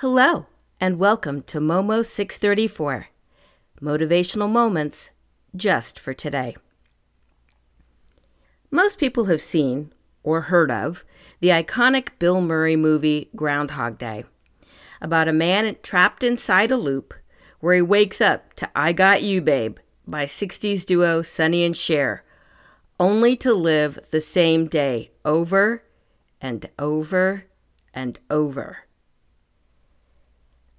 Hello, and welcome to Momo 634 Motivational Moments just for today. Most people have seen or heard of the iconic Bill Murray movie Groundhog Day about a man trapped inside a loop where he wakes up to I Got You Babe by 60s duo Sonny and Cher, only to live the same day over and over and over.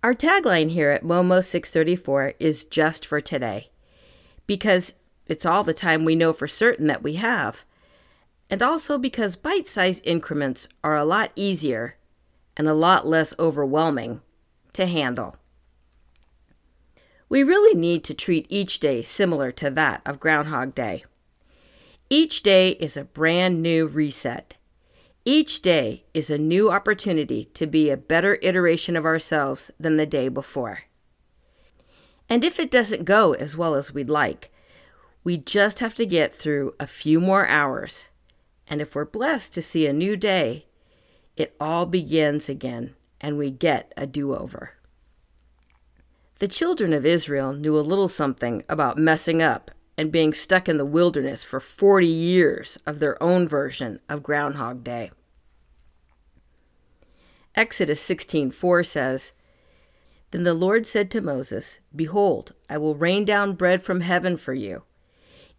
Our tagline here at Momo 634 is just for today, because it's all the time we know for certain that we have, and also because bite sized increments are a lot easier and a lot less overwhelming to handle. We really need to treat each day similar to that of Groundhog Day. Each day is a brand new reset. Each day is a new opportunity to be a better iteration of ourselves than the day before. And if it doesn't go as well as we'd like, we just have to get through a few more hours. And if we're blessed to see a new day, it all begins again and we get a do over. The children of Israel knew a little something about messing up and being stuck in the wilderness for 40 years of their own version of Groundhog Day. Exodus 16:4 says, Then the Lord said to Moses, Behold, I will rain down bread from heaven for you.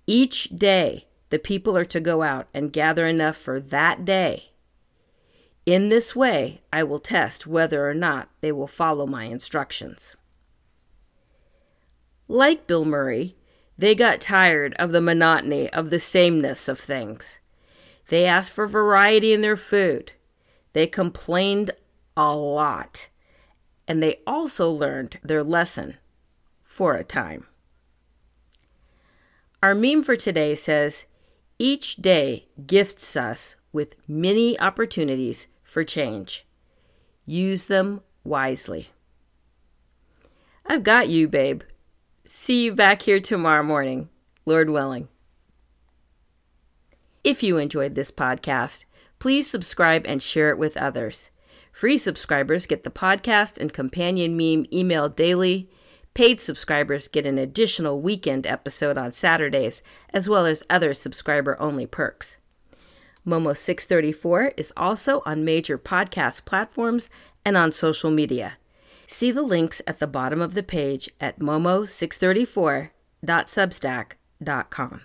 Each day the people are to go out and gather enough for that day. In this way I will test whether or not they will follow my instructions. Like Bill Murray, they got tired of the monotony of the sameness of things. They asked for variety in their food. They complained a lot. And they also learned their lesson for a time. Our meme for today says each day gifts us with many opportunities for change. Use them wisely. I've got you, babe. See you back here tomorrow morning, Lord willing. If you enjoyed this podcast, please subscribe and share it with others. Free subscribers get the podcast and companion meme emailed daily. Paid subscribers get an additional weekend episode on Saturdays, as well as other subscriber only perks. Momo 634 is also on major podcast platforms and on social media. See the links at the bottom of the page at momo634.substack.com.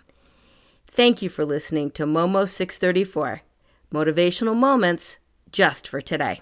Thank you for listening to Momo 634 Motivational Moments just for today.